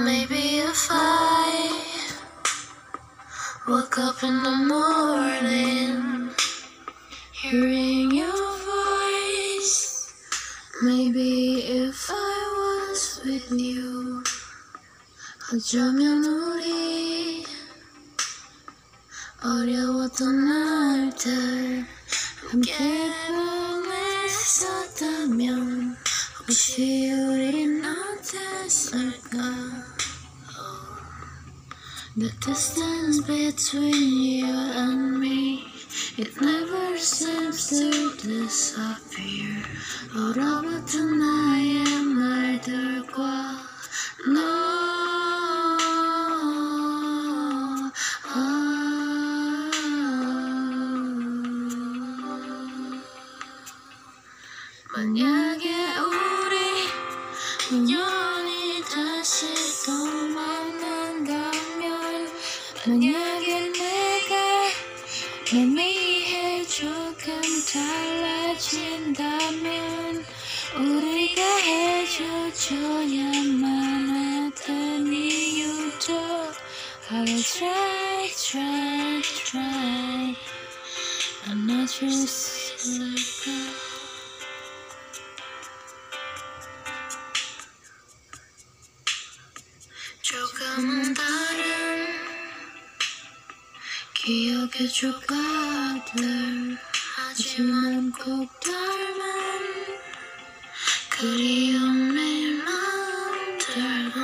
Maybe if I woke up in the morning, hearing your voice. Maybe if I was with you, 어쩌면 우리 어려웠던 날들 함께 보냈었다면 혹시 우린 어땠을까? The distance between you and me It never seems to disappear 얼어붙은 나의 말들과 너 만약에 우리 우연 만약에 내가 널 위해 조금 달라진다면 우리가 해줘야만 했던 이유도 I will try, try, try. 안아줄 수 기억의 조각들 하지만 꼭 닮은 그리움의 마음들은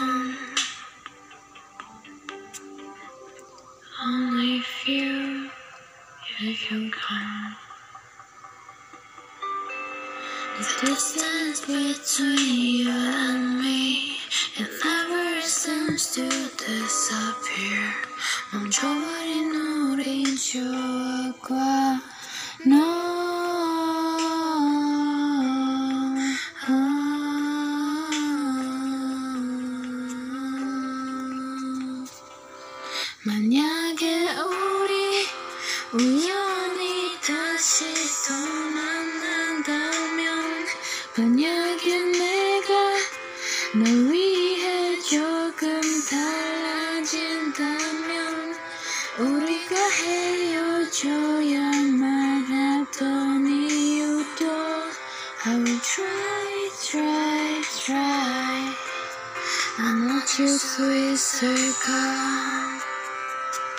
Only few you can come The distance between you and me It never seems to disappear 멈춰버린 추억과 너. 만약에 우리 우연히 다시 또 만난다면 만약에 내가 널 우리가 헤어져야만 했던 이유도 I will try, try, try 안아줄 수 있을까